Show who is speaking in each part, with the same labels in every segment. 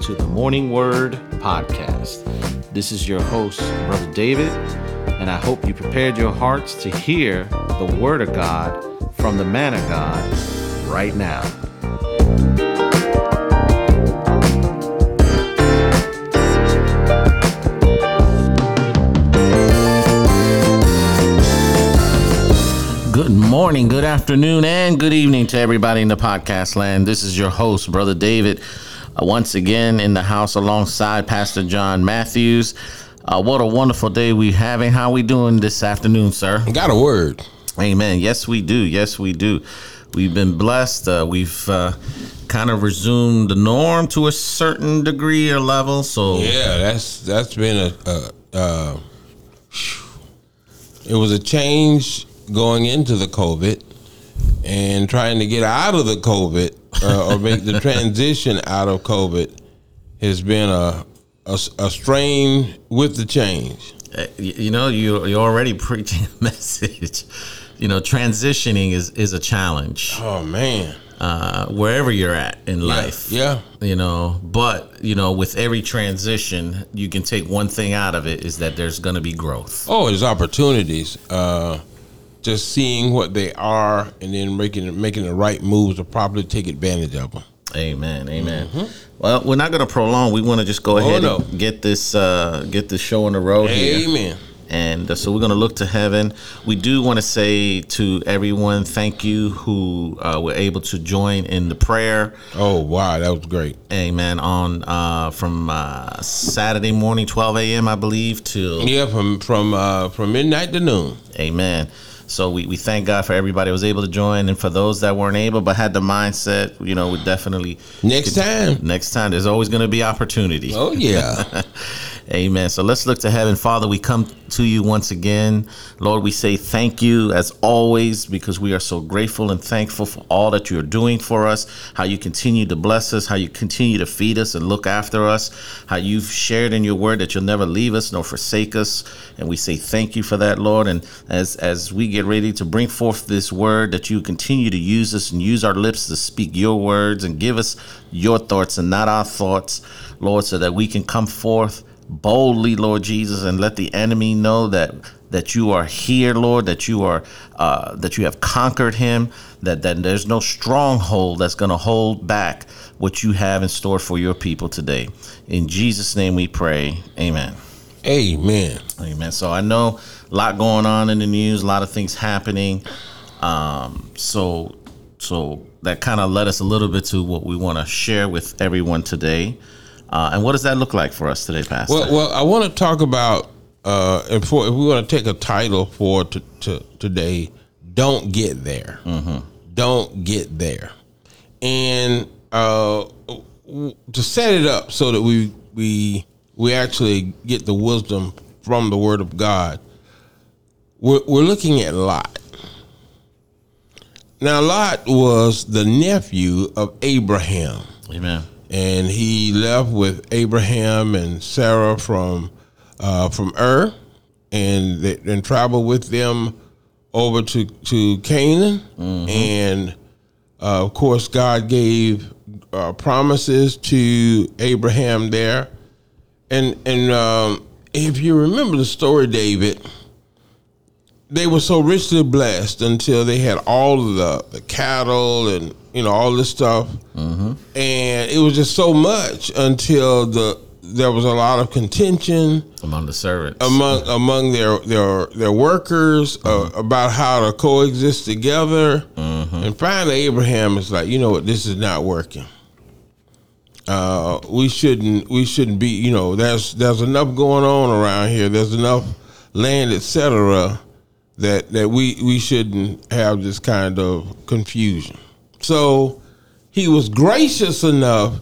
Speaker 1: to the Morning Word Podcast. This is your host, Brother David, and I hope you prepared your hearts to hear the Word of God from the man of God right now. Good morning, good afternoon, and good evening to everybody in the podcast land. This is your host, Brother David, once again in the house alongside Pastor John Matthews. Uh, what a wonderful day we having. How we doing this afternoon, sir?
Speaker 2: Got a word.
Speaker 1: Amen. Yes, we do. Yes, we do. We've been blessed. Uh, we've uh, kind of resumed the norm to a certain degree or level. So
Speaker 2: Yeah, that's that's been a, a uh, it was a change going into the COVID and trying to get out of the COVID uh, or make the transition out of COVID has been a, a a strain with the change.
Speaker 1: Uh, you, you know, you you're already preaching a message. You know, transitioning is is a challenge
Speaker 2: Oh man,
Speaker 1: uh, wherever you're at in life.
Speaker 2: yeah,
Speaker 1: You know, but you know, with every transition, you can take one thing out of it is that there's going to be growth.
Speaker 2: Oh, there's opportunities. Uh, just seeing what they are and then making making the right moves to properly take advantage of them.
Speaker 1: Amen. Amen. Well, we're not going to prolong. We want to just go ahead
Speaker 2: no.
Speaker 1: and get this uh, get this show on the road here.
Speaker 2: Amen.
Speaker 1: And uh, so we're going to look to heaven. We do want to say to everyone, thank you who uh, were able to join in the prayer.
Speaker 2: Oh wow, that was great.
Speaker 1: Amen. On uh, from uh, Saturday morning, 12 a.m. I believe till
Speaker 2: Yeah, from from uh, from midnight to noon.
Speaker 1: Amen. So we, we thank God for everybody who was able to join, and for those that weren't able but had the mindset, you know, we definitely
Speaker 2: Next time.
Speaker 1: next time. There's always going to be opportunity.
Speaker 2: Oh yeah.
Speaker 1: Amen. So let's look to heaven. Father, we come to you once again. Lord, we say thank you as always because we are so grateful and thankful for all that you're doing for us, how you continue to bless us, how you continue to feed us and look after us, how you've shared in your word that you'll never leave us nor forsake us. And we say thank you for that, Lord. And as as we get ready to bring forth this word, that you continue to use us and use our lips to speak your words and give us your thoughts and not our thoughts, Lord, so that we can come forth boldly, Lord Jesus, and let the enemy know that that you are here, Lord, that you are uh, that you have conquered him, that that there's no stronghold that's going to hold back what you have in store for your people today. In Jesus' name, we pray. Amen.
Speaker 2: Amen.
Speaker 1: Amen. So I know a lot going on in the news, a lot of things happening. Um, so so that kind of led us a little bit to what we want to share with everyone today. Uh, and what does that look like for us today, Pastor?
Speaker 2: Well, well, I want to talk about uh, and for if we want to take a title for to, to, today, don't get there. Don't get there, and uh, to set it up so that we we we actually get the wisdom from the Word of God. We're, we're looking at Lot. Now, Lot was the nephew of Abraham
Speaker 1: Amen.
Speaker 2: And he left with Abraham and Sarah from uh, from Ur, and they, and traveled with them over to to Canaan, and uh, of course God gave uh, promises to Abraham there, and and um, if you remember the story, David. They were so richly blessed until they had all the, the cattle and you know all this stuff, and it was just so much until the there was a lot of contention
Speaker 1: Among the servants.
Speaker 2: among among their their their workers uh, about how to coexist together. And finally, Abraham is like, you know what, this is not working. Uh, we shouldn't we shouldn't be you know there's there's enough going on around here. There's enough land, etc. That that we we shouldn't have this kind of confusion. So he was gracious enough,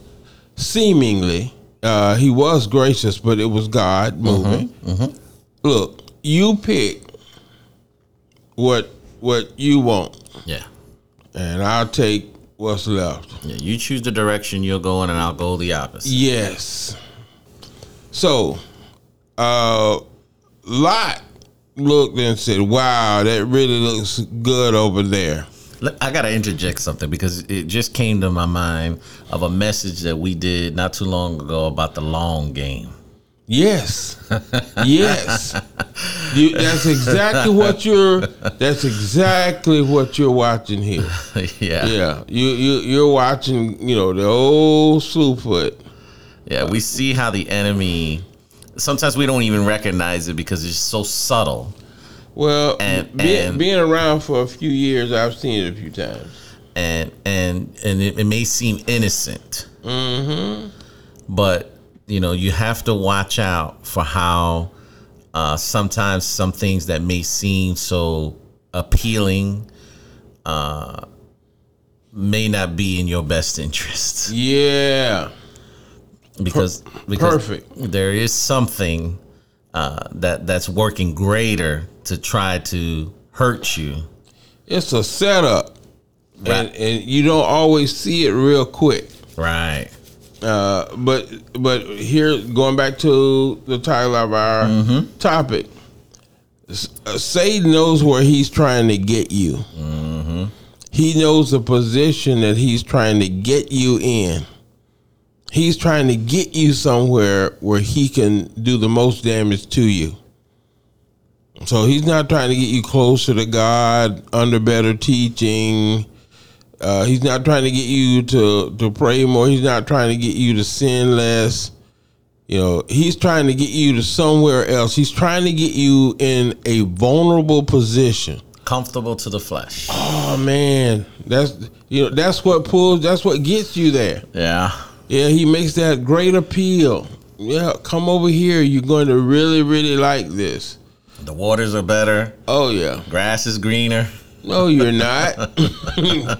Speaker 2: seemingly. Uh, he was gracious, but it was God moving. Look, you pick what what you want,
Speaker 1: yeah.
Speaker 2: and I'll take what's left.
Speaker 1: Yeah. You choose the direction you're going, and I'll go the opposite.
Speaker 2: Yes. So, uh, Lot looked and said, "Wow, that really looks good over there."
Speaker 1: I gotta interject something because it just came to my mind of a message that we did not too long ago about the long game.
Speaker 2: Yes, yes. You, that's exactly what you're. That's exactly what you're watching here.
Speaker 1: yeah.
Speaker 2: Yeah, you you you're watching. You know the old Slewfoot.
Speaker 1: Yeah, we see how the enemy. Sometimes we don't even recognize it because it's so subtle.
Speaker 2: Well,
Speaker 1: And-
Speaker 2: be-
Speaker 1: and-
Speaker 2: being around for a few years, I've seen it a few times.
Speaker 1: and and and it, it may seem innocent
Speaker 2: Mm-hmm.
Speaker 1: but you know you have to watch out for how uh, sometimes some things that may seem so appealing uh, may not be in your best interest
Speaker 2: Yeah,
Speaker 1: because because
Speaker 2: perfect.
Speaker 1: there is something uh, that that's working greater to try to hurt you
Speaker 2: it's a setup,
Speaker 1: Right.
Speaker 2: and and you don't always see it real quick.
Speaker 1: right
Speaker 2: Uh, but but here, going back to the title of our
Speaker 1: Mm-hmm.
Speaker 2: topic, uh, Satan knows where he's trying to get you.
Speaker 1: Mm-hmm.
Speaker 2: He knows the position that he's trying to get you in. He's trying to get you somewhere where he can do the most damage to you. So he's not trying to get you closer to God under better teaching. Uh, he's not trying to get you to to pray more. He's not trying to get you to sin less. You know, he's trying to get you to somewhere else. He's trying to get you in a vulnerable position.
Speaker 1: comfortable to the flesh
Speaker 2: Oh man, that's you know that's what pulls. That's what gets you there.
Speaker 1: yeah
Speaker 2: Yeah, he makes that great appeal. Yeah, come over here. You're going to really, really like this.
Speaker 1: the waters are better
Speaker 2: Oh yeah.
Speaker 1: grass is greener
Speaker 2: No, you're not. yeah,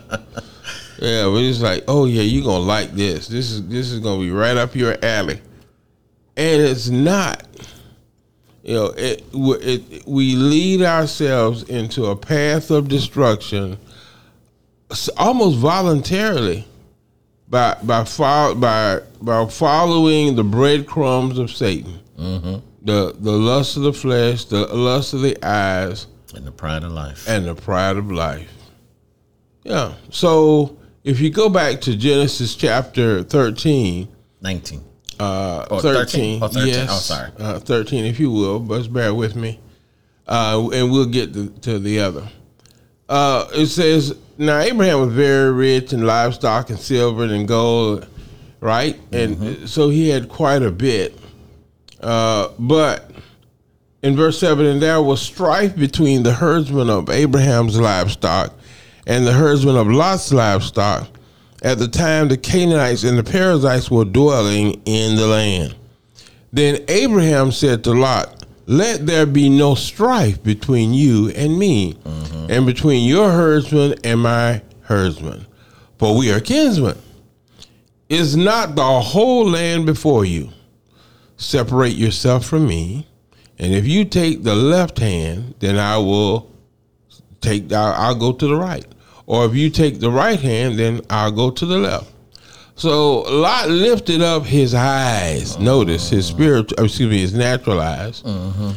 Speaker 2: but it's like, oh yeah, you're gonna like this. This is this is gonna be right up your alley, and it's not. You know, it, it we lead ourselves into a path of destruction, almost voluntarily, by by by by following the breadcrumbs of Satan, the the lust of the flesh, the lust of the eyes,
Speaker 1: and the pride of life.
Speaker 2: and the pride of life. Yeah. So if you go back to Genesis chapter 13,
Speaker 1: 19.
Speaker 2: uh,
Speaker 1: Oh,
Speaker 2: 13,
Speaker 1: 13. Oh, 13.
Speaker 2: yes,
Speaker 1: Oh, sorry.
Speaker 2: uh, 13, if you will, but bear with me, uh, and we'll get to, to the other. Uh, it says, now Abraham was very rich in livestock and silver and gold, right? And
Speaker 1: Mm-hmm.
Speaker 2: so he had quite a bit. Uh, but in verse 7, and there was strife between the herdsmen of Abraham's livestock and the herdsmen of Lot's livestock at the time the Canaanites and the Perizzites were dwelling in the land. Then Abraham said to Lot, Let there be no strife between you and me, mm-hmm. and between your herdsmen and my herdsmen, for we are kinsmen. Is not the whole land before you? Separate yourself from me, and if you take the left hand, then I will take. I'll, I'll go to the right, or if you take the right hand, then I'll go to the left. So Lot lifted up his eyes. Notice his spiritual, excuse me, his natural eyes,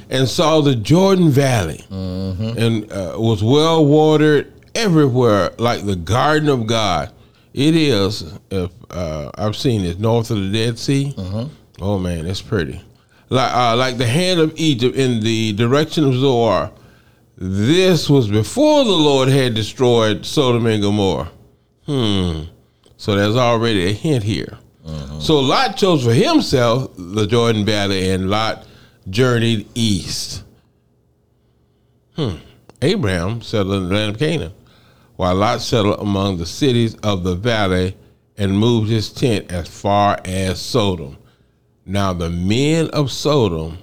Speaker 2: and saw the Jordan Valley, and uh, was well watered everywhere, like the garden of God. It is. If uh, I've seen it north of the Dead Sea. Oh man, it's pretty. Like uh, like the hand of Egypt in the direction of Zoar. This was before the Lord had destroyed Sodom and Gomorrah. Hmm. So there's already a hint here. So Lot chose for himself the Jordan Valley, and Lot journeyed east. Hmm. Abraham settled in the land of Canaan, while Lot settled among the cities of the valley and moved his tent as far as Sodom. Now the men of Sodom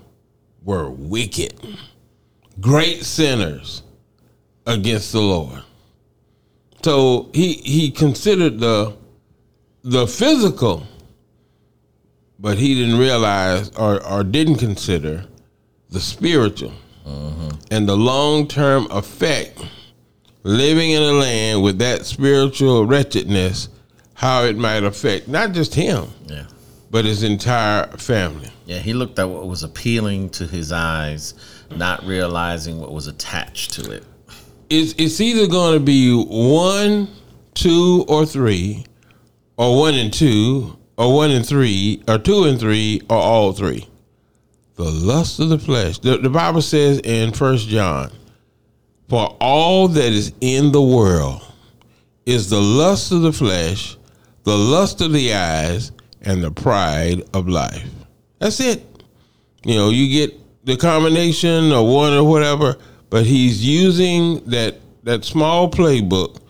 Speaker 2: were wicked, great sinners against the Lord. So he he considered the the physical, but he didn't realize or, or didn't consider the spiritual uh-huh. and the long term effect living in a land with that spiritual wretchedness, how it might affect not just him,
Speaker 1: Yeah.
Speaker 2: but his entire family.
Speaker 1: Yeah, he looked at what was appealing to his eyes, not realizing what was attached to it.
Speaker 2: it's it's either going to be one, two, or three, or one and two, or one and three, or two and three, or all three. The lust of the flesh. The, the Bible says in First John, for all that is in the world is the lust of the flesh, the lust of the eyes, and the pride of life. That's it. You know, you get the combination or one or whatever, but he's using that that small playbook,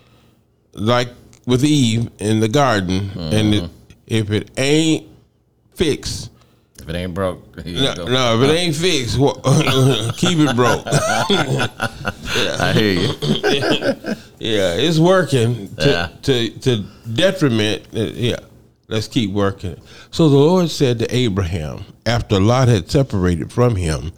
Speaker 2: like with Eve in the garden, and it, if it ain't fixed,
Speaker 1: If it ain't broke,
Speaker 2: no, no, if it ain't fixed, wha- keep it broke.
Speaker 1: I hear you.
Speaker 2: Yeah, it's working to
Speaker 1: Yeah.
Speaker 2: to, to detriment. uh, Yeah, let's keep working. So the Lord said to Abraham, after Lot had separated from him,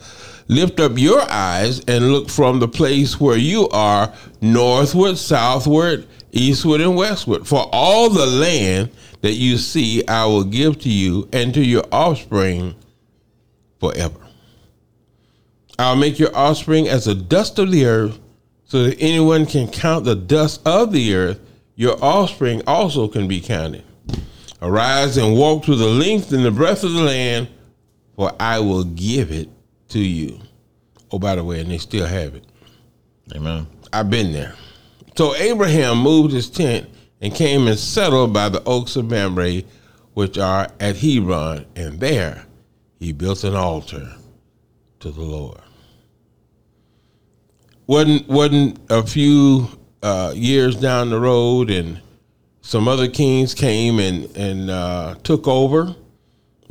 Speaker 2: Lift up your eyes and look from the place where you are northward, southward, eastward, and westward. For all the land that you see, I will give to you and to your offspring forever. I'll make your offspring as the dust of the earth, so that anyone can count the dust of the earth. Your offspring also can be counted. Arise and walk through the length and the breadth of the land, for I will give it to you. Oh, by the way, and they still have it.
Speaker 1: Amen.
Speaker 2: I've been there. So Abraham moved his tent and came and settled by the oaks of Mamre, which are at Hebron, and there he built an altar to the Lord. wasn't wasn't a few uh, years down the road, and some other kings came and and uh, took over.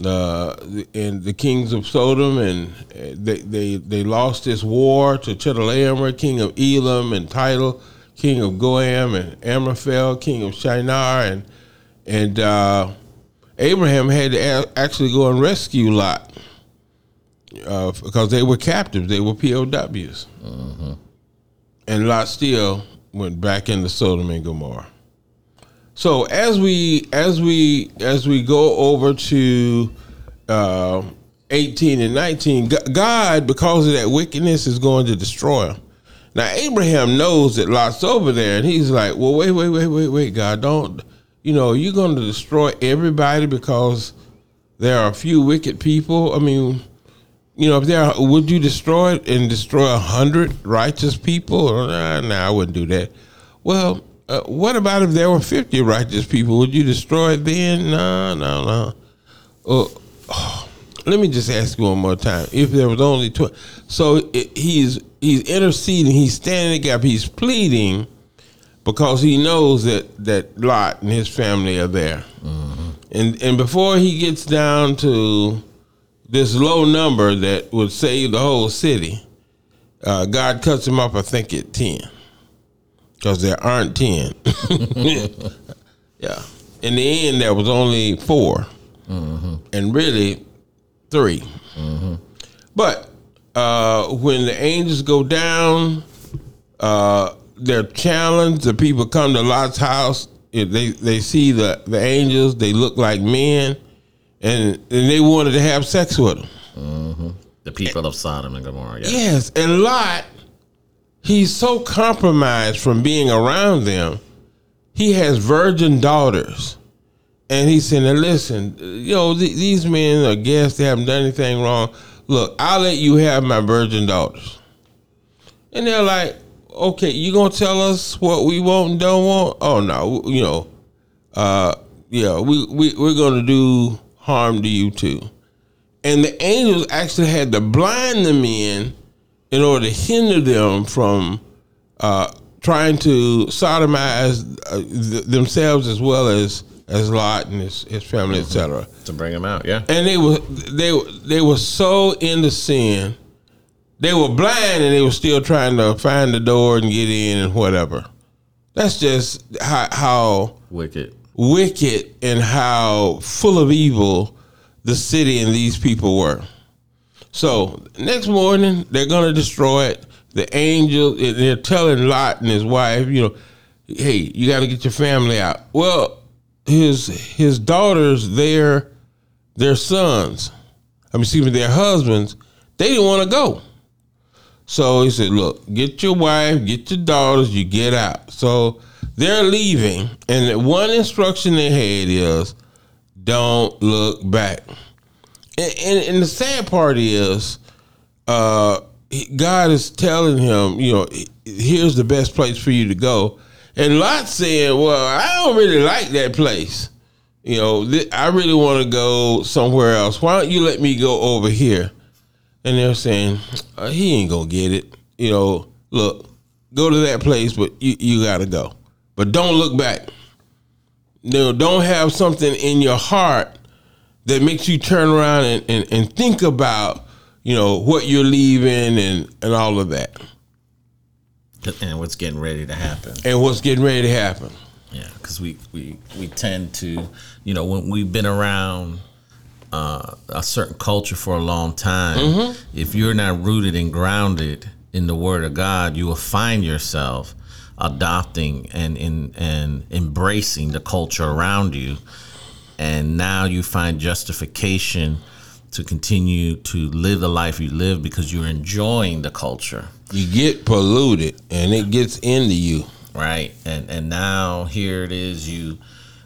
Speaker 2: Uh, and the kings of Sodom, and uh, they, they they lost this war to Chedorlaomer, king of Elam, and Tidal, king of Goiim, and Amraphel, king of Shinar, and and uh, Abraham had to a- actually go and rescue Lot uh, because they were captives, they were POWs, and Lot still went back into Sodom and Gomorrah. So as we as we as we go over to uh, eighteen and nineteen, God, because of that wickedness, is going to destroy them. Now Abraham knows that Lot's over there, and he's like, "Well, wait, wait, wait, wait, wait, God, don't, you know, you're going to destroy everybody because there are a few wicked people. I mean, you know, if there are, would you destroy it and destroy a hundred righteous people? Nah, nah, I wouldn't do that. Well, uh, what about if there were fifty righteous people? Would you destroy it then? No, no, no. Uh, oh, let me just ask you one more time. If there was only twenty, so it, he's he's interceding, he's standing in the gap, he's pleading because he knows that that Lot and his family are there, and and before he gets down to this low number that would save the whole city, uh, God cuts him off, I think, at 10. Because there aren't 10. yeah. In the end, there was only 4 And really, 3 But uh, when the angels go down, uh, they're challenged. The people come to Lot's house. If they, they see the, the angels, they look like men and and they wanted to have sex with him.
Speaker 1: The people of Sodom and Gomorrah. Yeah.
Speaker 2: Yes, and Lot, he's so compromised from being around them. He has virgin daughters, and he said, "Now listen, know th- these men are guests; they haven't done anything wrong. Look, I'll let you have my virgin daughters." And they're like, "Okay, you gonna tell us what we want and don't want? Oh no, you know, uh, yeah, we we we're gonna do harm to you too." And the angels actually had to blind the men in order to hinder them from uh, trying to sodomize uh, th- themselves as well as as Lot and his, his family, etc. Mm-hmm.
Speaker 1: To bring them out. Yeah.
Speaker 2: And they were they were- they were so into sin, they were blind and they were still trying to find the door and get in and whatever. That's just how, how
Speaker 1: Wicked.
Speaker 2: wicked and how full of evil the city and these people were. So next morning they're gonna destroy it. The angel they're telling Lot and his wife, you know, hey, you got to get your family out. Well, his his daughters, their their sons, I mean, me, their husbands, they didn't want to go. So he said, "Look, get your wife, get your daughters, you get out." So they're leaving, and the one instruction they had is, "Don't look back." And, and, and the sad part is, uh, God is telling him, you know, here's the best place for you to go. And Lot saying, "Well, I don't really like that place. You know, th- I really want to go somewhere else. Why don't you let me go over here?" And they're saying, uh, "He ain't gonna get it. You know, look, go to that place, but you you gotta go, but don't look back. You know, don't have something in your heart that makes you turn around and, and, and think about." You know what you're leaving and, and all of that
Speaker 1: and what's getting ready to happen.
Speaker 2: And what's getting ready to happen.
Speaker 1: Yeah because we, we we tend to you know when we've been around uh, a certain culture for a long time mm-hmm. if you're not rooted and grounded in the word of god you will find yourself adopting and in and embracing the culture around you. And now you find justification to continue to live the life you live because you're enjoying the culture.
Speaker 2: You get polluted and it gets into you.
Speaker 1: Right. And and now here it is you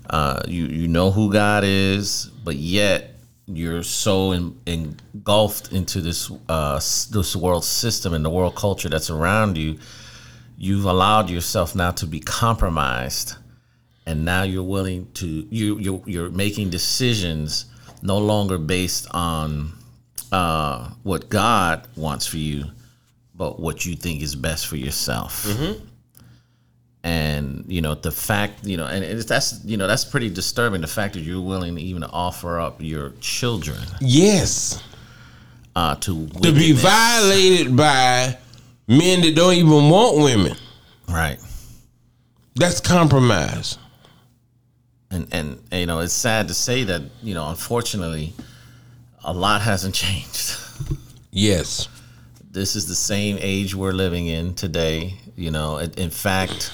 Speaker 1: uh, you you know who God is, but yet you're so in, engulfed into this uh, this world system and the world culture that's around you. You've allowed yourself now to be compromised, and now you're willing to you you're, you're making decisions no longer based on uh, what God wants for you, but what you think is best for yourself. Mm-hmm. And you know the fact, you know, and that's you know that's pretty disturbing. The fact that you're willing to even offer up your children,
Speaker 2: yes,
Speaker 1: uh, to
Speaker 2: to be violated by men that don't even want women,
Speaker 1: right?
Speaker 2: That's compromise
Speaker 1: and and you know it's sad to say that you know unfortunately a lot hasn't changed
Speaker 2: yes
Speaker 1: this is the same age we're living in today you know in fact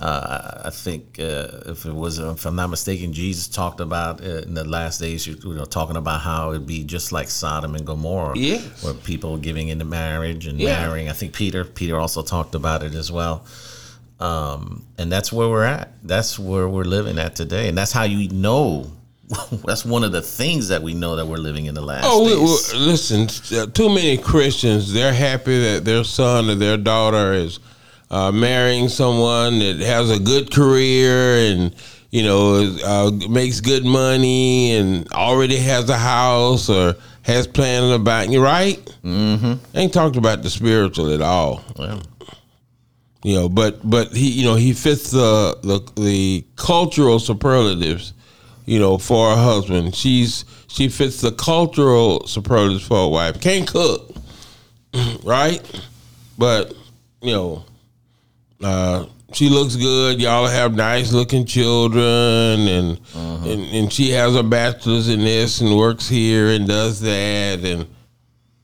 Speaker 1: uh, I think uh, if it was, if I'm not mistaken, Jesus talked about uh, in the last days, you know, talking about how it'd be just like Sodom and Gomorrah,
Speaker 2: yes.
Speaker 1: where people giving into marriage and yeah. marrying. I think Peter, Peter also talked about it as well. Um, and that's where we're at. That's where we're living at today, and that's how you know. that's one of the things that we know that we're living in the last. Oh,
Speaker 2: listen, uh, too many Christians. They're happy that their son or their daughter is uh, marrying someone that has a good career and you know uh, makes good money and already has a house or has plans about you. Right?
Speaker 1: Mm-hmm.
Speaker 2: Ain't talked about the spiritual at all.
Speaker 1: Well
Speaker 2: you know, but but he you know he fits the the, the cultural superlatives, you know, for a husband. She's she fits the cultural superlatives for a wife. Can't cook, right? But you know, uh, she looks good. Y'all have nice looking children, and, uh-huh. and and she has a bachelor's in this and works here and does that, and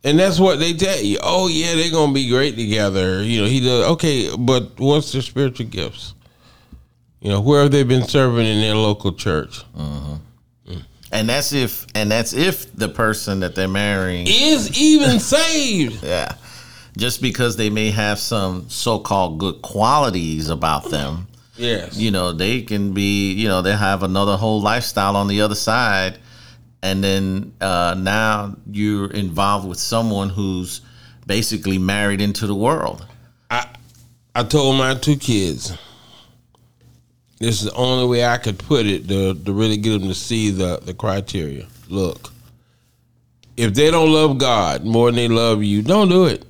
Speaker 2: and that's what they tell you. Oh yeah, they're gonna be great together. You know, he does okay, but what's their spiritual gifts? You know, where have they been serving in their local church?
Speaker 1: Uh-huh. Mm. And that's if and that's if the person that they're marrying
Speaker 2: is even saved.
Speaker 1: Yeah. Just because they may have some so called good qualities about them.
Speaker 2: Yes.
Speaker 1: You know, they can be, you know, they have another whole lifestyle on the other side and then uh, now you're involved with someone who's basically married into the world.
Speaker 2: I I told my two kids this is the only way I could put it to, to really get them to see the, the criteria. Look, if they don't love God more than they love you, don't do it.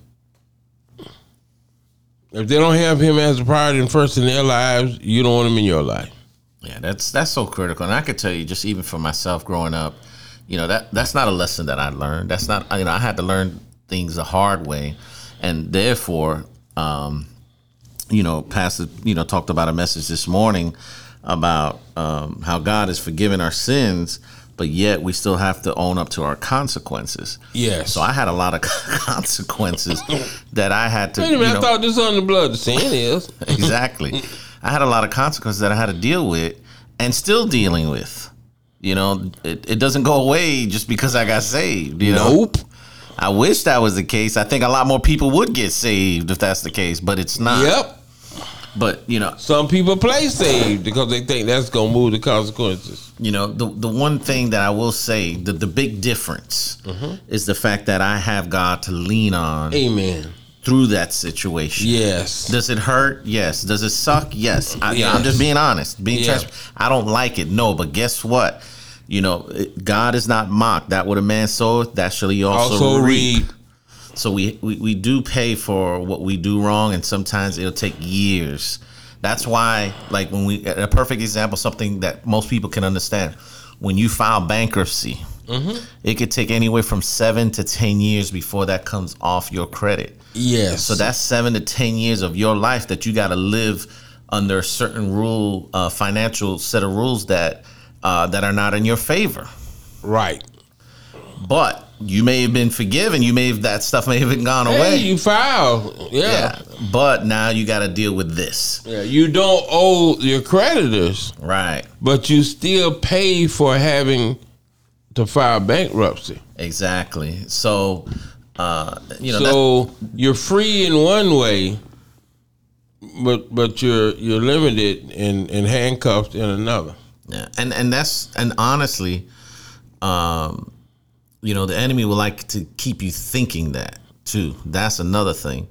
Speaker 2: If they don't have Him as a priority and first in their lives, you don't want Him in your life.
Speaker 1: Yeah, that's that's so critical. And I could tell you, just even for myself growing up, you know that that's not a lesson that I learned. That's not you know I had to learn things the hard way, and therefore, um, you know, Pastor you know talked about a message this morning about um, how God has forgiven our sins, but yet we still have to own up to our consequences.
Speaker 2: Yes.
Speaker 1: So I had a lot of consequences that I had to.
Speaker 2: Wait a minute, you know, I thought this on the blood. The sin is
Speaker 1: exactly. I had a lot of consequences that I had to deal with, and still dealing with. You know, it, it doesn't go away just because I got saved. You know,
Speaker 2: nope.
Speaker 1: I wish that was the case. I think a lot more people would get saved if that's the case, but it's not.
Speaker 2: Yep.
Speaker 1: But you know,
Speaker 2: Some people play saved because they think that's gonna move the consequences.
Speaker 1: you know, the the one thing that I will say, the the big difference
Speaker 2: Mm-hmm.
Speaker 1: is the fact that I have God to lean on
Speaker 2: Amen.
Speaker 1: Through that situation.
Speaker 2: Yes.
Speaker 1: Does it hurt? Yes. Does it suck? Yes. I,
Speaker 2: Yes.
Speaker 1: I'm just being honest. Being
Speaker 2: Yeah.
Speaker 1: trans- I don't like it. No, but guess what? You know, God is not mocked. That what a man soweth, that shall he also,
Speaker 2: Also
Speaker 1: reap.
Speaker 2: read.
Speaker 1: So we, we we do pay for what we do wrong, and sometimes it'll take years. That's why, like when we a perfect example, something that most people can understand. When you file bankruptcy, mm-hmm. it could take anywhere from seven to ten years before that comes off your credit.
Speaker 2: Yes.
Speaker 1: So that's seven to ten years of your life that you got to live under a certain rule, uh, financial set of rules that uh, that are not in your favor.
Speaker 2: right.
Speaker 1: But you may have been forgiven. You may have that stuff may have been gone
Speaker 2: Hey,
Speaker 1: away.
Speaker 2: you filed. Yeah.
Speaker 1: yeah. But now you got to deal with this.
Speaker 2: Yeah. You don't owe your creditors,
Speaker 1: Right.
Speaker 2: but you still pay for having to file bankruptcy.
Speaker 1: Exactly. So, uh, you know,
Speaker 2: so you're free in one way, but but you're you're limited and, and handcuffed in another.
Speaker 1: Yeah, and and that's and honestly, um, you know, the enemy would like to keep you thinking that too. That's another thing.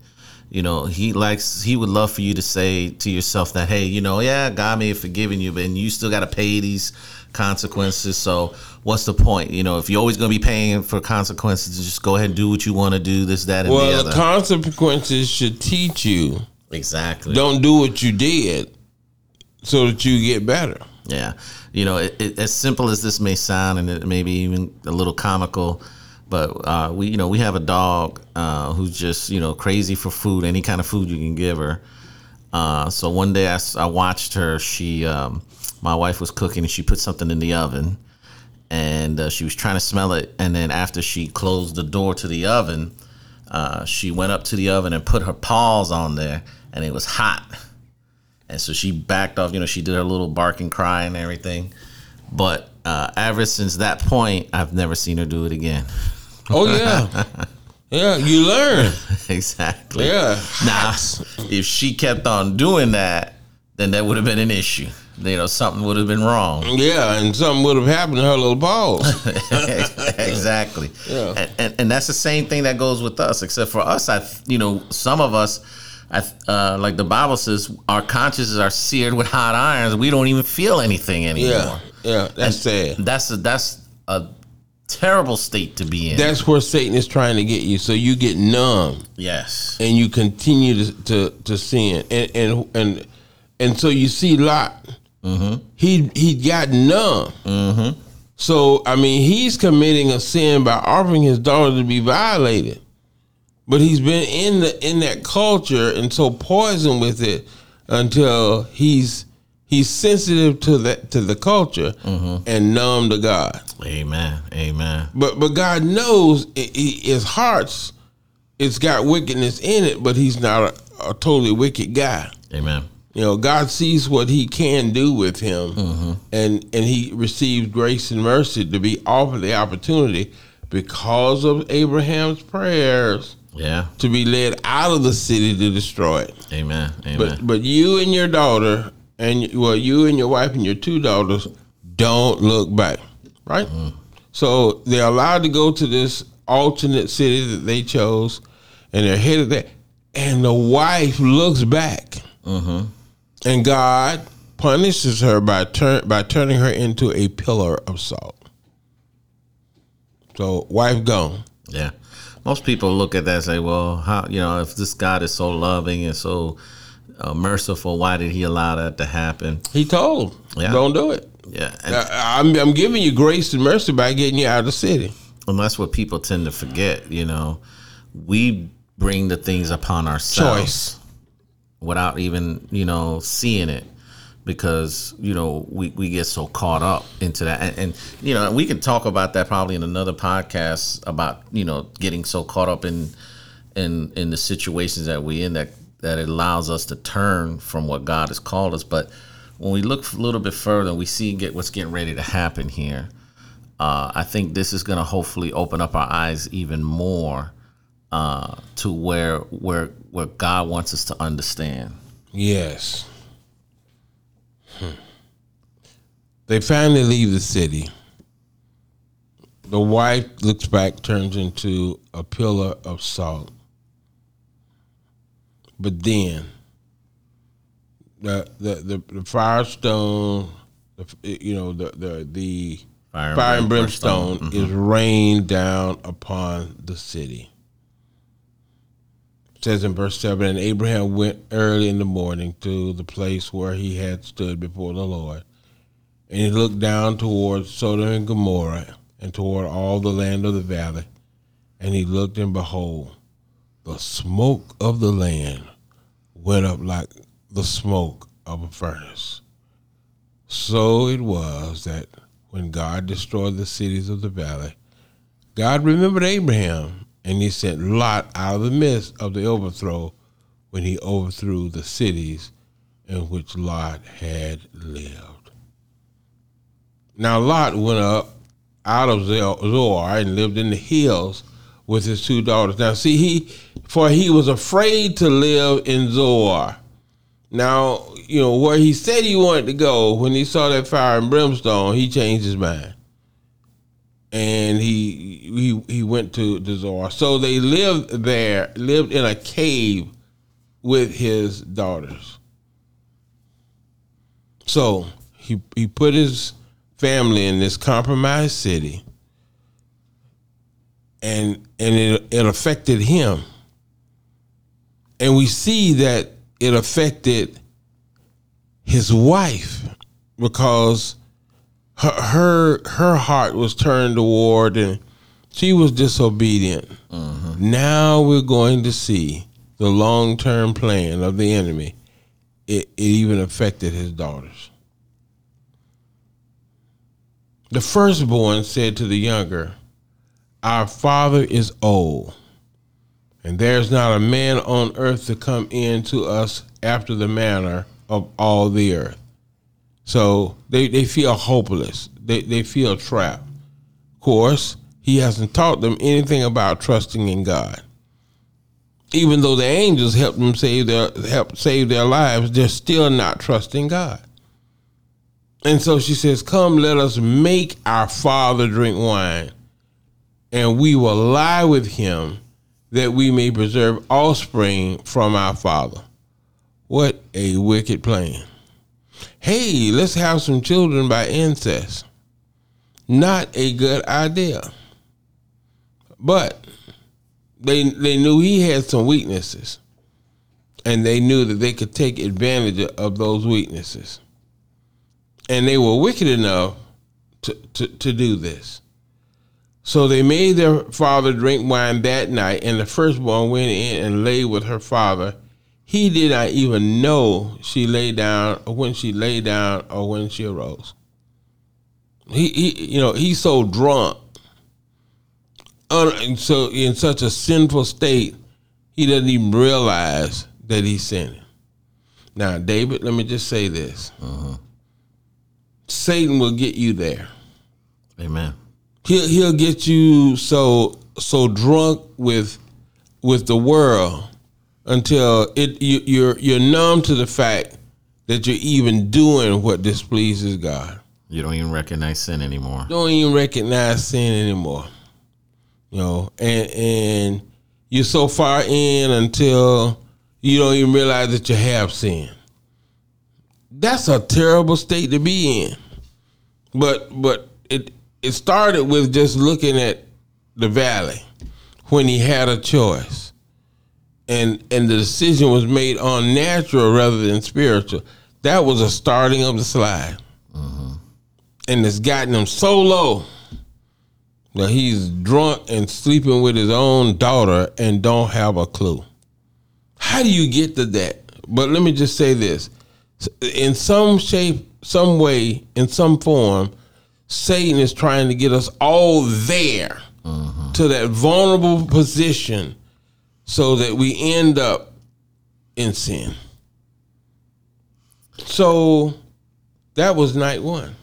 Speaker 1: You know, he likes he would love for you to say to yourself that, hey, you know, yeah, God may have forgiven you, but you still got to pay these consequences. So what's the point? You know, if you're always going to be paying for consequences, just go ahead and do what you want to do. This, that, and the
Speaker 2: Well,
Speaker 1: other.
Speaker 2: the consequences should teach you.
Speaker 1: exactly.
Speaker 2: Don't do what you did, so that you get better.
Speaker 1: Yeah, you know, it, it, as simple as this may sound, and it may be even a little comical, but uh, we, you know, we have a dog uh, who's just, you know, crazy for food, any kind of food you can give her. Uh, so one day I watched her. She, um, my wife was cooking, and she put something in the oven, and uh, she was trying to smell it, and then after she closed the door to the oven, uh, she went up to the oven and put her paws on there, and it was hot. And so she backed off. You know, she did her little bark and cry and everything. But uh, ever since that point, I've never seen her do it again.
Speaker 2: Oh yeah, yeah. You learn.
Speaker 1: exactly.
Speaker 2: Yeah.
Speaker 1: Now, if she kept on doing that, then that would have been an issue. You know, something would have been wrong.
Speaker 2: Yeah, and something would have happened to her little balls.
Speaker 1: exactly.
Speaker 2: Yeah.
Speaker 1: And, and and that's the same thing that goes with us, except for us. I, you know, some of us, I, uh, like the Bible says, our consciences are seared with hot irons. We don't even feel anything anymore.
Speaker 2: Yeah, yeah. That's sad.
Speaker 1: That's a, that's a terrible state to be in.
Speaker 2: That's where Satan is trying to get you, so you get numb
Speaker 1: yes.
Speaker 2: and you continue to to, to sin, and and and and so you see Lot. He he got numb.
Speaker 1: Mm-hmm.
Speaker 2: So I mean, he's committing a sin by offering his daughter to be violated, but he's been in the in that culture and so poisoned with it until he's he's sensitive to that to the culture mm-hmm. and numb to God.
Speaker 1: Amen. Amen.
Speaker 2: But but God knows i i his heart's it's got wickedness in it, but he's not a, a totally wicked guy.
Speaker 1: Amen.
Speaker 2: You know, God sees what He can do with him, mm-hmm. and and He receives grace and mercy to be offered the opportunity because of Abraham's prayers
Speaker 1: Yeah.
Speaker 2: to be led out of the city to destroy it.
Speaker 1: Amen. Amen.
Speaker 2: But but you and your daughter, and well, you and your wife and your two daughters, don't look back, right? So they're allowed to go to this alternate city that they chose, and they're headed there. And the wife looks back, mm-hmm. and God punishes her by turn by turning her into a pillar of salt. So wife gone.
Speaker 1: yeah. Most people look at that and say, well, how, you know, if this God is so loving and so uh, merciful, why did he allow that to happen?
Speaker 2: He told,
Speaker 1: Yeah.
Speaker 2: don't do it.
Speaker 1: Yeah.
Speaker 2: I- I'm, I'm giving you grace and mercy by getting you out of the city.
Speaker 1: and that's what people tend to forget, you know. We bring the things upon ourselves
Speaker 2: Choice.
Speaker 1: without even, you know, seeing it because, you know, we, we get so caught up into that. And, and, you know, we can talk about that probably in another podcast about, you know, getting so caught up in in in the situations that we in that that it allows us to turn from what God has called us. But when we look a little bit further, we see get what's getting ready to happen here. uh, I think this is going to hopefully open up our eyes even more uh, to where where where God wants us to understand.
Speaker 2: Yes. Hmm. They finally leave the city. The wife looks back, turns into a pillar of salt. But then, the the the, the firestone, the, you know the the the fire, fire and brimstone, brimstone. Mm-hmm. is rained down upon the city. It says in verse seven, and Abraham went early in the morning to the place where he had stood before the Lord, and he looked down towards Sodom and Gomorrah and toward all the land of the valley, and he looked and behold, the smoke of the land went up like the smoke of a furnace. So it was that when God destroyed the cities of the valley, God remembered Abraham, and he sent Lot out of the midst of the overthrow when he overthrew the cities in which Lot had lived. Now Lot went up out of Zoar and lived in the hills with his two daughters. Now, see, he for he was afraid to live in Zoar. Now, you know where he said he wanted to go when he saw that fire and brimstone, he changed his mind, and he he he went to, to Zoar. So they lived there, lived in a cave with his daughters. So he he put his family in this compromised city and and it, it affected him and we see that it affected his wife because her her, her heart was turned toward and she was disobedient. Mm-hmm. Now we're going to see the long term plan of the enemy. It, it even affected his daughters. The firstborn said to the younger, Our father is old, and there's not a man on earth to come in to us after the manner of all the earth. So they, they feel hopeless. They, they feel trapped. Of course, he hasn't taught them anything about trusting in God. Even though the angels helped them save their help save their lives, they're still not trusting God. And so she says, Come, let us make our father drink wine, and we will lie with him that we may preserve offspring from our father. What a wicked plan. Hey, let's have some children by incest. Not a good idea. But they they knew he had some weaknesses. And they knew that they could take advantage of those weaknesses and they were wicked enough to, to, to do this. So they made their father drink wine that night, and the firstborn went in and lay with her father. He did not even know she lay down, or when she lay down, or when she arose. He, he you know, he's so drunk, and so in such a sinful state, he doesn't even realize that he's sinning. Now, David, let me just say this. Uh-huh. Satan will get you there.
Speaker 1: Amen.
Speaker 2: He'll he'll get you so so drunk with with the world until it you, you're you're numb to the fact that you're even doing what displeases God.
Speaker 1: You don't even recognize sin anymore.
Speaker 2: Don't even recognize sin anymore. You know, and and you're so far in until you don't even realize that you have sin that's a terrible state to be in. But but it it started with just looking at the valley when he had a choice. And and the decision was made on natural rather than spiritual. That was a starting of the slide. Uh-huh. And it's gotten him so low that he's drunk and sleeping with his own daughter and don't have a clue. How do you get to that? But let me just say this in some shape, some way, in some form, Satan is trying to get us all there uh-huh. to that vulnerable position so that we end up in sin. So that was night one.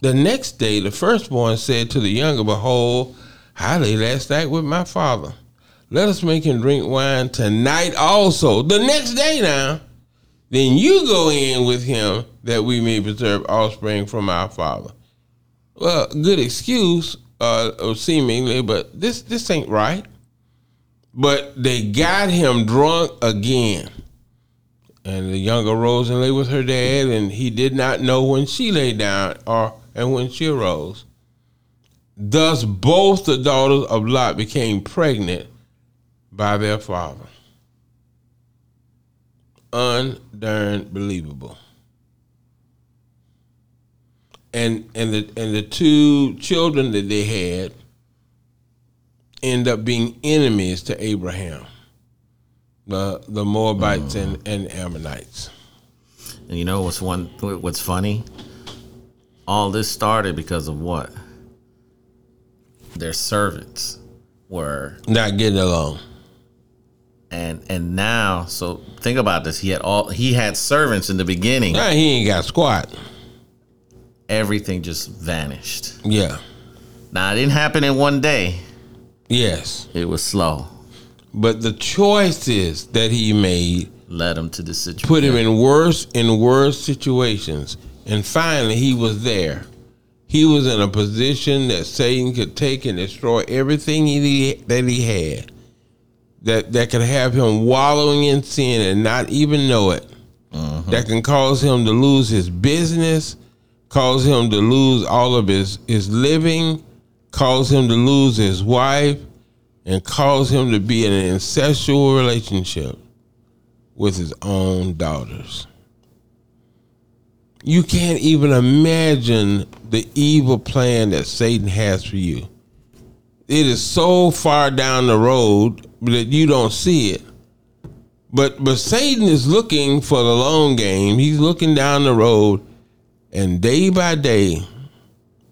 Speaker 2: The next day, the firstborn said to the younger, Behold, I lay last night with my father. Let us make him drink wine tonight also. The next day now, then you go in with him that we may preserve offspring from our father. Well, good excuse, uh, seemingly, but this this ain't right. But they got him drunk again. And the younger rose and lay with her dad, and he did not know when she lay down or and when she arose. Thus both the daughters of Lot became pregnant by their father. Undarn believable. And and the and the two children that they had end up being enemies to Abraham. The the Moabites and, mm. and Ammonites.
Speaker 1: And you know what's one what's funny? All this started because of what? Their servants were
Speaker 2: Not getting along.
Speaker 1: And and now so think about this. He had all he had servants in the beginning.
Speaker 2: Now he ain't got squat.
Speaker 1: Everything just vanished.
Speaker 2: Yeah.
Speaker 1: Now it didn't happen in one day.
Speaker 2: Yes.
Speaker 1: It was slow.
Speaker 2: But the choices that he made
Speaker 1: Led him to the situation.
Speaker 2: put him in worse and worse situations. And finally he was there. He was in a position that Satan could take and destroy everything he, that he had. That that could have him wallowing in sin and not even know it. Mm-hmm. That can cause him to lose his business, cause him to lose all of his, his living, cause him to lose his wife, and cause him to be in an incestual relationship with his own daughters. You can't even imagine the evil plan that Satan has for you. It is so far down the road that you don't see it. But but Satan is looking for the long game. He's looking down the road and day by day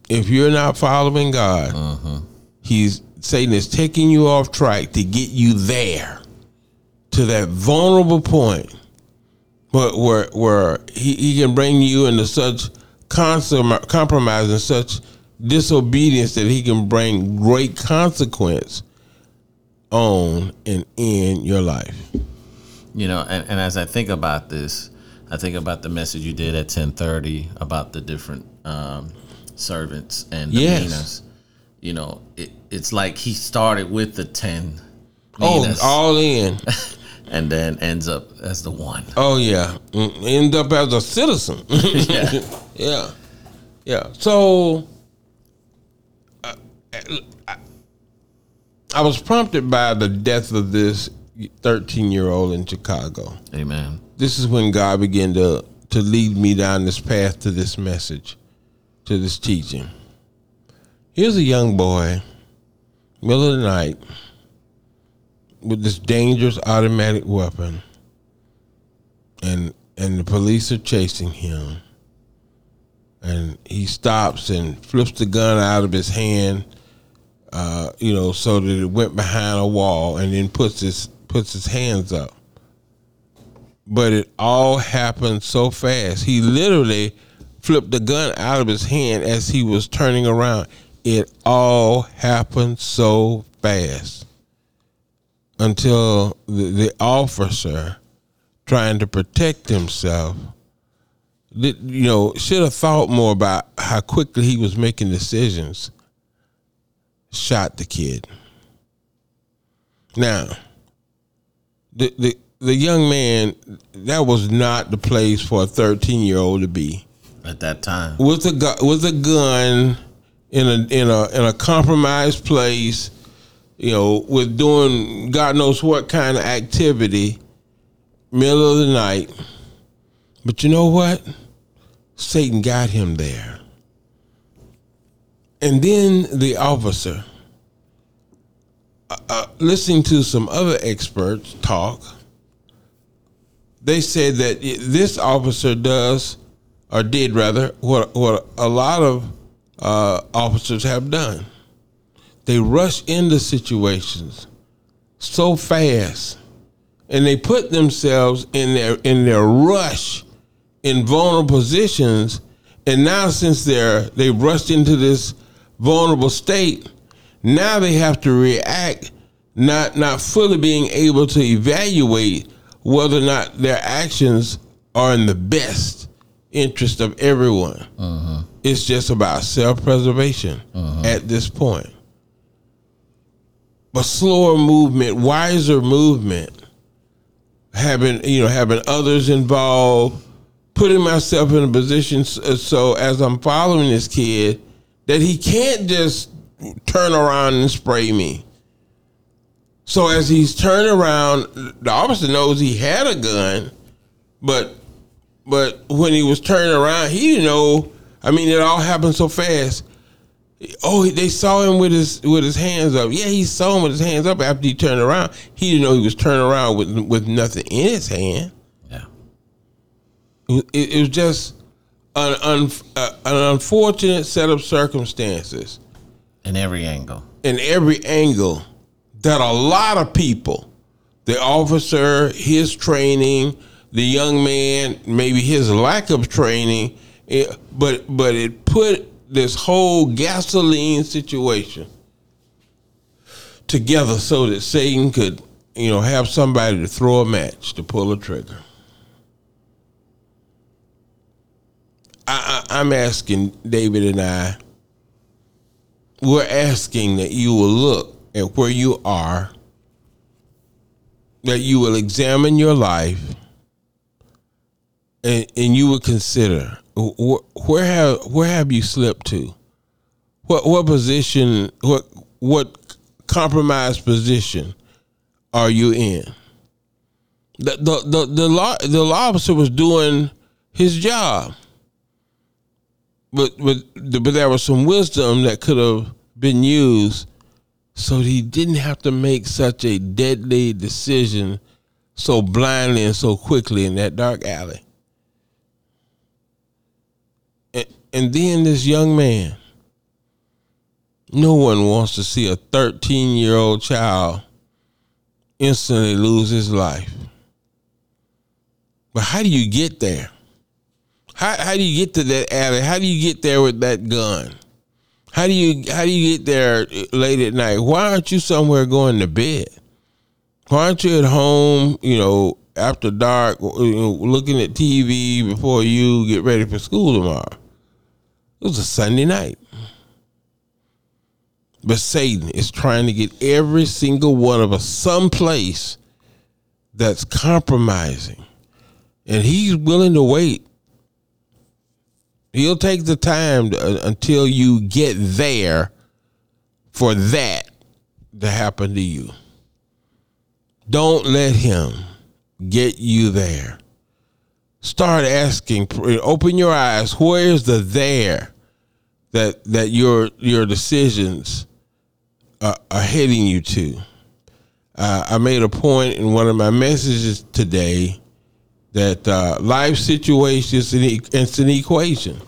Speaker 2: if you're not following God, uh-huh. he's Satan is taking you off track to get you there to that vulnerable point where where, where he, he can bring you into such consum- compromise and such disobedience that he can bring great consequence on and in your life.
Speaker 1: You know, and, and as I think about this, I think about the message you did at ten thirty about the different um, servants and
Speaker 2: Yes.
Speaker 1: Minas. You know, it, it's like he started with the ten. Minas
Speaker 2: all in.
Speaker 1: and then ends up as the one.
Speaker 2: Oh yeah, Mm, end up as a citizen.
Speaker 1: Yeah.
Speaker 2: yeah, yeah. So, uh, I, was prompted by the death of this thirteen-year-old in Chicago.
Speaker 1: Amen.
Speaker 2: This is when God began to to lead me down this path to this message, to this teaching. Here's a young boy, middle of the night, with this dangerous automatic weapon, and and the police are chasing him. And he stops and flips the gun out of his hand, uh, you know, so that it went behind a wall, and then puts his puts his hands up. But it all happened so fast. He literally flipped the gun out of his hand as he was turning around. It all happened so fast until the, the officer trying to protect himself you know should have thought more about how quickly he was making decisions shot the kid now the the the young man that was not the place for a 13 year old to be
Speaker 1: At that time.
Speaker 2: with a gu- with a gun in a in a in a compromised place, you know, with doing God knows what kind of activity, middle of the night. But you know what? Satan got him there. And then the officer, uh, uh, listening to some other experts talk, they said that this officer does or did rather what what a lot of uh, officers have done. They rush into situations so fast, and they put themselves in their in their rush in vulnerable positions, And now since they're they rushed into this vulnerable state, now they have to react not not fully being able to evaluate whether or not their actions are in the best interest of everyone. Uh-huh. It's just about self preservation uh-huh. at this point. But slower movement, wiser movement, having you know having others involved, putting myself in a position so, so as I'm following this kid that he can't just turn around and spray me. So as he's turning around, the officer knows he had a gun, but but when he was turning around, he didn't know. I mean, it all happened so fast. Oh, they saw him with his with his hands up. Yeah, he saw him with his hands up after he turned around. He didn't know he was turning around with with nothing in his hand.
Speaker 1: Yeah,
Speaker 2: it, it was just an un, uh, an unfortunate set of circumstances
Speaker 1: in every angle.
Speaker 2: In every angle, that a lot of people, the officer, his training, the young man, maybe his lack of training, it, but but it put this whole gasoline situation together so that Satan could, you know, have somebody to throw a match to pull a trigger. I, I'm asking David and I. We're asking that you will look at where you are, that you will examine your life, and, and you will consider where have where have you slipped to? What what position? What what compromised position are you in? The the the, the law the law officer was doing his job, but but but there was some wisdom that could have been used so he didn't have to make such a deadly decision so blindly and so quickly in that dark alley. And, and then this young man, no one wants to see a 13 year old child instantly lose his life. But how do you get there? How, how do you get to that alley? How do you get there with that gun? How do you how do you get there late at night? Why aren't you somewhere going to bed? Why aren't you at home? You know, after dark, you know, looking at TV before you get ready for school tomorrow. It was a Sunday night. But Satan is trying to get every single one of us someplace that's compromising. And he's willing to wait He'll take the time to, uh, until you get there for that to happen to you. Don't let him get you there. Start asking, open your eyes. Where is the there that that your your decisions are, are heading you to? Uh, I made a point in one of my messages today that uh, life situations it's an equation.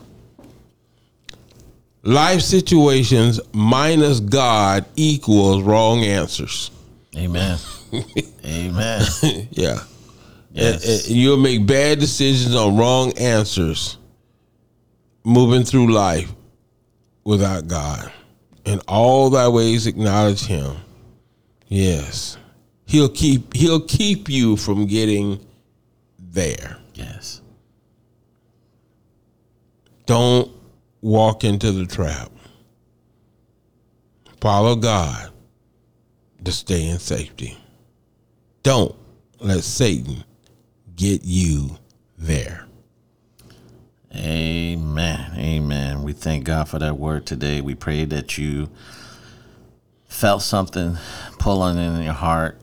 Speaker 2: Life situations minus God equals wrong answers.
Speaker 1: Amen. Amen.
Speaker 2: yeah. Yes. And, and you'll make bad decisions on wrong answers moving through life without God. In all thy ways acknowledge him. Yes. He'll keep he'll keep you from getting there.
Speaker 1: Yes.
Speaker 2: Don't walk into the trap. Follow God to stay in safety. Don't let Satan get you there.
Speaker 1: Amen. Amen. We thank God for that word today. We pray that you felt something pulling in your heart,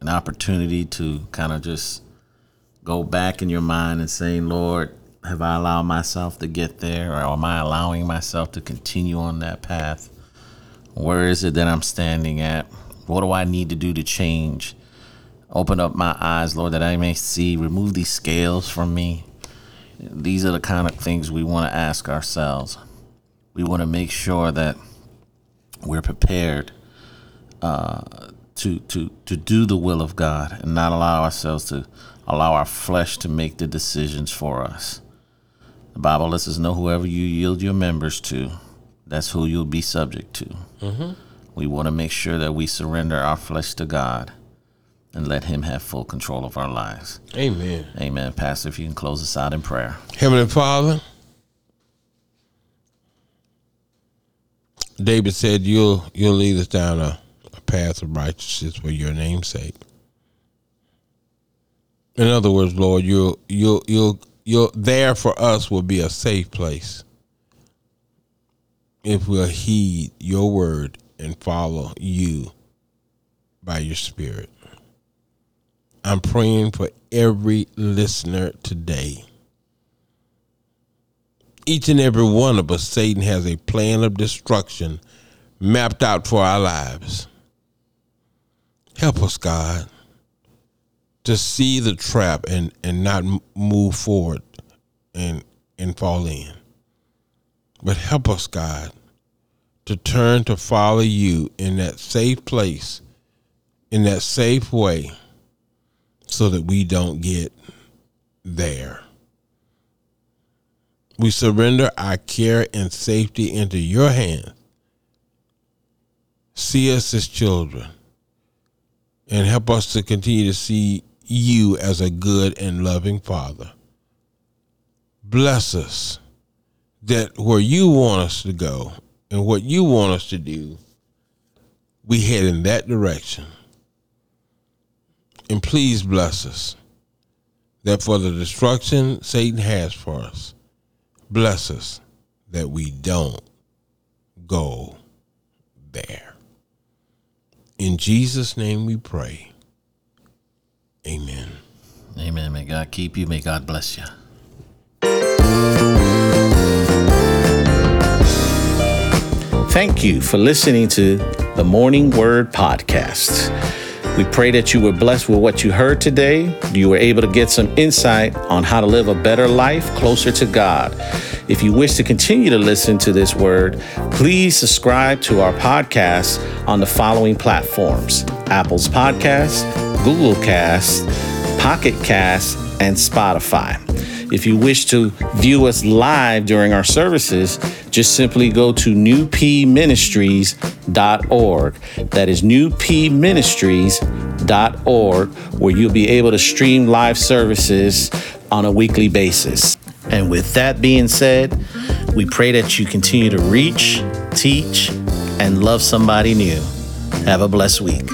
Speaker 1: an opportunity to kind of just go back in your mind and saying, Lord, have I allowed myself to get there, or am I allowing myself to continue on that path? Where is it that I'm standing at? What do I need to do to change? Open up my eyes, Lord, that I may see. Remove these scales from me. These are the kind of things we want to ask ourselves. We want to make sure that we're prepared uh, to to to do the will of God and not allow ourselves to allow our flesh to make the decisions for us. The Bible lets us know whoever you yield your members to, that's who you'll be subject to. Mm-hmm. We want to make sure that we surrender our flesh to God and let Him have full control of our lives.
Speaker 2: Amen.
Speaker 1: Amen. Pastor, if you can close us out in prayer.
Speaker 2: Heavenly Father, David said, "You'll you'll lead us down a, a path of righteousness for your name's sake." In other words, Lord, you'll you'll you'll you'll there for us will be a safe place if we'll heed your word and follow you by your spirit. I'm praying for every listener today. Each and every one of us, Satan has a plan of destruction mapped out for our lives. Help us, God, to see the trap and, and not move forward and, and fall in. But help us, God, to turn to follow you in that safe place, in that safe way, so that we don't get there. We surrender our care and safety into your hands. See us as children and help us to continue to see you as a good and loving Father. Bless us that where you want us to go and what you want us to do, we head in that direction. And please bless us that for the destruction Satan has for us, bless us that we don't go there. In Jesus' name we pray. Amen.
Speaker 1: Amen. May God keep you. May God bless you. Thank you for listening to the Morning Word Podcast. We pray that you were blessed with what you heard today. You were able to get some insight on how to live a better life closer to God. If you wish to continue to listen to this word, please subscribe to our podcast on the following platforms Apple's Podcast, Google Cast, Pocket Cast, and Spotify. If you wish to view us live during our services, just simply go to newpministries.org. That is newpministries.org, where you'll be able to stream live services on a weekly basis. And with that being said, we pray that you continue to reach, teach, and love somebody new. Have a blessed week.